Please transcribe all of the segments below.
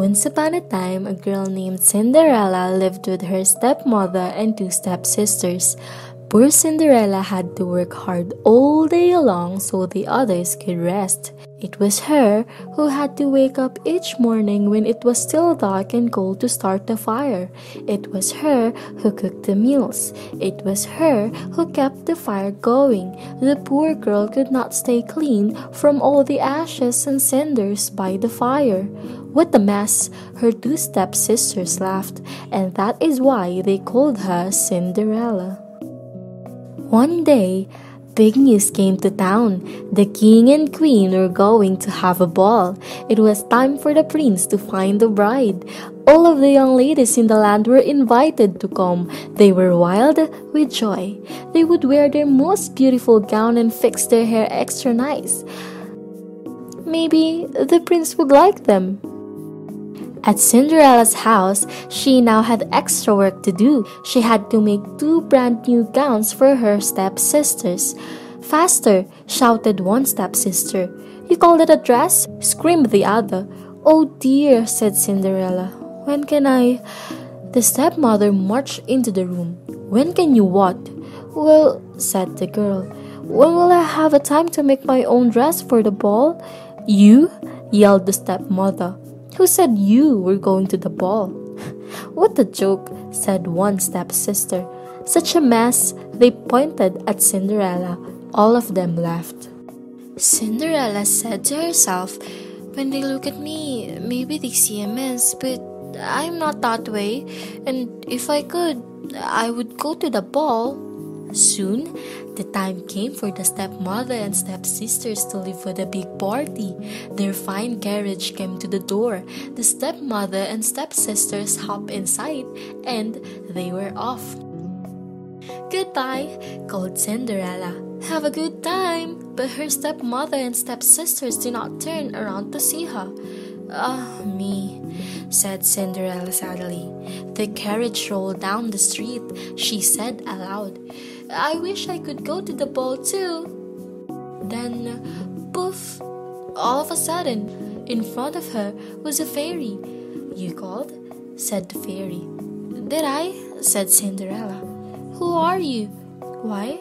Once upon a time, a girl named Cinderella lived with her stepmother and two stepsisters. Poor Cinderella had to work hard all day long so the others could rest. It was her who had to wake up each morning when it was still dark and cold to start the fire. It was her who cooked the meals. It was her who kept the fire going. The poor girl could not stay clean from all the ashes and cinders by the fire. What a mess! Her two stepsisters laughed, and that is why they called her Cinderella. One day, big news came to town. The king and queen were going to have a ball. It was time for the prince to find the bride. All of the young ladies in the land were invited to come. They were wild with joy. They would wear their most beautiful gown and fix their hair extra nice. Maybe the prince would like them. At Cinderella's house, she now had extra work to do. She had to make two brand new gowns for her stepsisters. Faster, shouted one stepsister. You call that a dress? screamed the other. Oh dear, said Cinderella. When can I? The stepmother marched into the room. When can you what? Well, said the girl. When will I have a time to make my own dress for the ball? You? yelled the stepmother. Who said you were going to the ball? what a joke, said one stepsister. Such a mess. They pointed at Cinderella. All of them laughed. Cinderella said to herself, When they look at me, maybe they see a mess, but I'm not that way, and if I could, I would go to the ball. Soon, the time came for the stepmother and stepsisters to leave for the big party. Their fine carriage came to the door. The stepmother and stepsisters hopped inside, and they were off. Goodbye, called Cinderella. Have a good time. But her stepmother and stepsisters did not turn around to see her. Ah, me, said Cinderella sadly. The carriage rolled down the street. She said aloud, I wish I could go to the ball too. Then, poof, all of a sudden, in front of her was a fairy. You called? said the fairy. Did I? said Cinderella. Who are you? Why?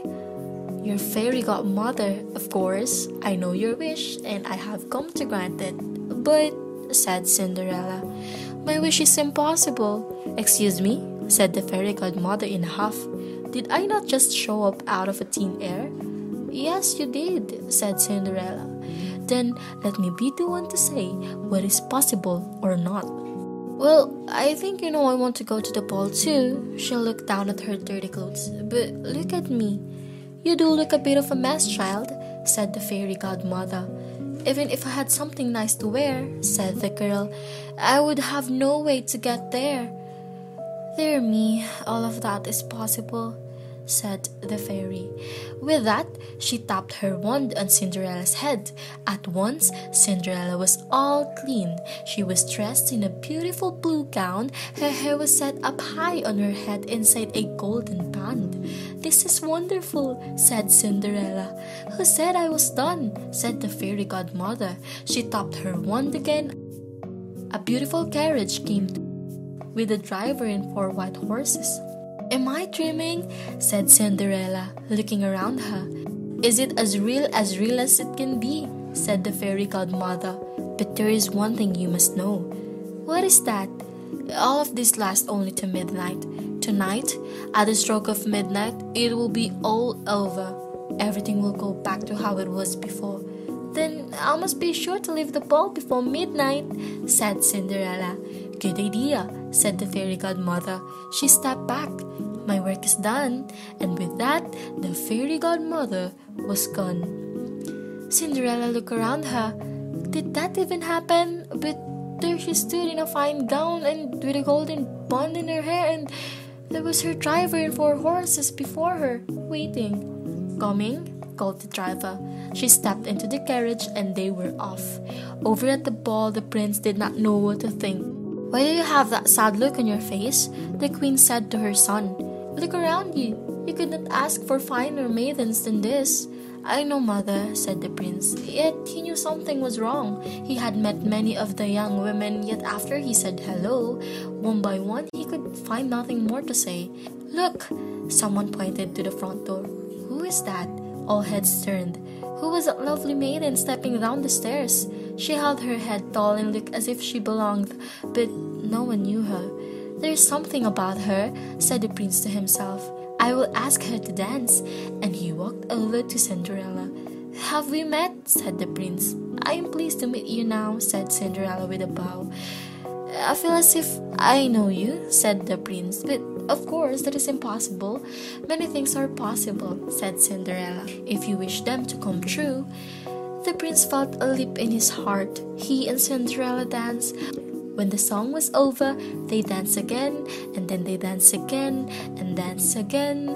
Your fairy godmother, of course. I know your wish, and I have come to grant it. But, said Cinderella, my wish is impossible. Excuse me, said the fairy godmother in a huff. Did I not just show up out of a thin air? Yes, you did, said Cinderella. Then let me be the one to say what is possible or not. Well, I think you know I want to go to the ball too. She looked down at her dirty clothes. But look at me. You do look a bit of a mess, child, said the fairy godmother. Even if I had something nice to wear, said the girl, I would have no way to get there. Dear me, all of that is possible, said the fairy. With that, she tapped her wand on Cinderella's head. At once, Cinderella was all clean. She was dressed in a beautiful blue gown. Her hair was set up high on her head inside a golden band. This is wonderful, said Cinderella. Who said I was done? said the fairy godmother. She tapped her wand again. A beautiful carriage came with a driver and four white horses. Am I dreaming? said Cinderella, looking around her. Is it as real as real as it can be? said the fairy godmother. But there is one thing you must know. What is that? All of this lasts only to midnight. Tonight, at the stroke of midnight, it will be all over. Everything will go back to how it was before. Then I must be sure to leave the ball before midnight, said Cinderella. Good idea, said the fairy godmother. She stepped back. My work is done, and with that, the fairy godmother was gone. Cinderella looked around her. Did that even happen? But there she stood in a fine gown and with a golden band in her hair, and there was her driver and four horses before her, waiting. Coming, called the driver. She stepped into the carriage and they were off. Over at the ball, the prince did not know what to think. Why do you have that sad look on your face? The queen said to her son. Look around you. You could not ask for finer maidens than this. I know, mother, said the prince. Yet he knew something was wrong. He had met many of the young women, yet after he said hello, one by one, he could find nothing more to say. Look! Someone pointed to the front door. Who is that? All heads turned. Who was that lovely maiden stepping down the stairs? She held her head tall and looked as if she belonged, but no one knew her. There's something about her, said the prince to himself. I will ask her to dance. And he walked over to Cinderella. Have we met? said the prince. I am pleased to meet you now, said Cinderella with a bow. I feel as if I know you, said the prince, but of course that is impossible. Many things are possible, said Cinderella, if you wish them to come true. The prince felt a leap in his heart. He and Cinderella danced. When the song was over, they danced again, and then they danced again, and danced again.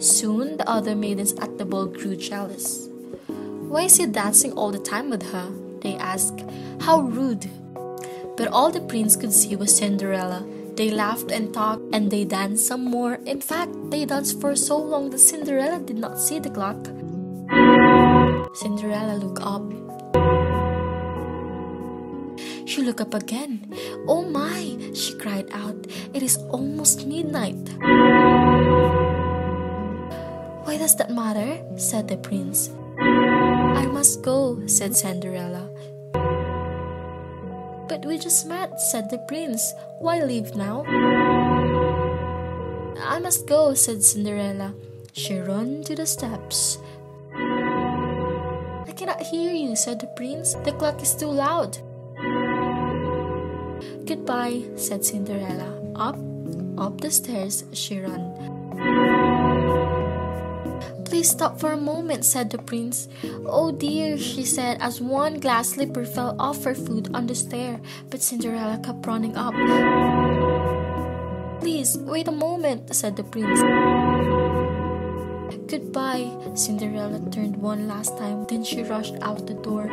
Soon the other maidens at the ball grew jealous. Why is he dancing all the time with her? They asked. How rude! But all the prince could see was Cinderella. They laughed and talked and they danced some more. In fact, they danced for so long that Cinderella did not see the clock. Cinderella looked up. She looked up again. Oh my, she cried out. It is almost midnight. Why does that matter? said the prince. I must go, said Cinderella. But we just met, said the prince. Why leave now? I must go, said Cinderella. She ran to the steps. I cannot hear you, said the prince. The clock is too loud. Goodbye, said Cinderella. Up, up the stairs she ran. Please stop for a moment, said the prince. Oh dear, she said as one glass slipper fell off her foot on the stair, but Cinderella kept running up. Please, wait a moment, said the prince. Goodbye, Cinderella turned one last time, then she rushed out the door.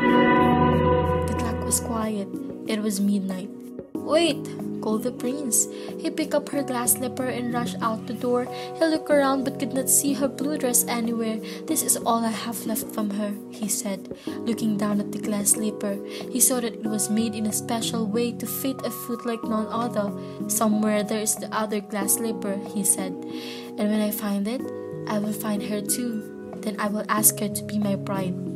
The clock was quiet. It was midnight. Wait, called the prince. He picked up her glass slipper and rushed out the door. He looked around but could not see her blue dress anywhere. This is all I have left from her, he said, looking down at the glass slipper. He saw that it was made in a special way to fit a foot like none other. Somewhere there is the other glass slipper, he said. And when I find it, I will find her too. Then I will ask her to be my bride.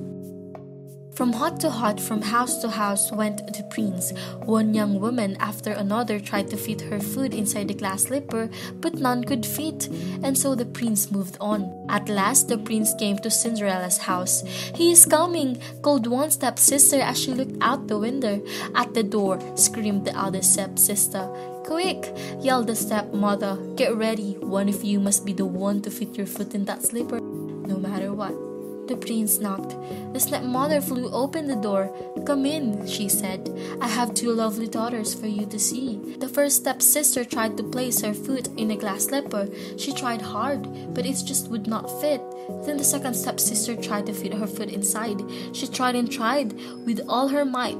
From hut to hut, from house to house went the prince. One young woman after another tried to fit her food inside the glass slipper, but none could fit, and so the prince moved on. At last, the prince came to Cinderella's house. He is coming, called one stepsister as she looked out the window. At the door, screamed the other stepsister. Quick! yelled the stepmother. Get ready. One of you must be the one to fit your foot in that slipper, no matter what. The prince knocked. The stepmother flew open the door. Come in, she said. I have two lovely daughters for you to see. The first stepsister tried to place her foot in a glass slipper. She tried hard, but it just would not fit. Then the second stepsister tried to fit her foot inside. She tried and tried with all her might,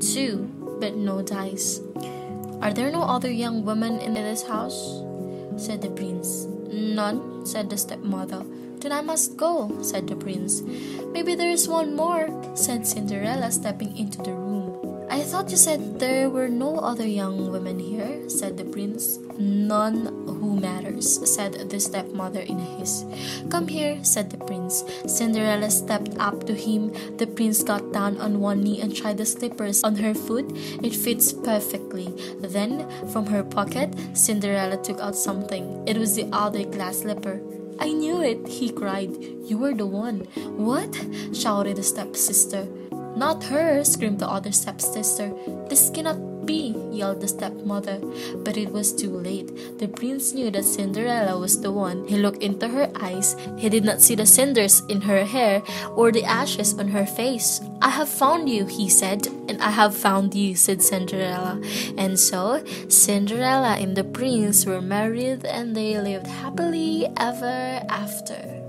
too, but no dice. Are there no other young women in this house? said the prince. None, said the stepmother. Then I must go, said the prince. Maybe there is one more, said Cinderella, stepping into the room. I thought you said there were no other young women here, said the prince. None who matters, said the stepmother in haste. Come here, said the prince. Cinderella stepped up to him. The prince got down on one knee and tried the slippers on her foot. It fits perfectly. Then, from her pocket, Cinderella took out something. It was the other glass slipper. I knew it, he cried. You were the one. What? shouted the stepsister. Not her, screamed the other stepsister. This cannot be, yelled the stepmother. But it was too late. The prince knew that Cinderella was the one. He looked into her eyes. He did not see the cinders in her hair or the ashes on her face. I have found you, he said. And I have found you, said Cinderella. And so, Cinderella and the prince were married and they lived happily ever after.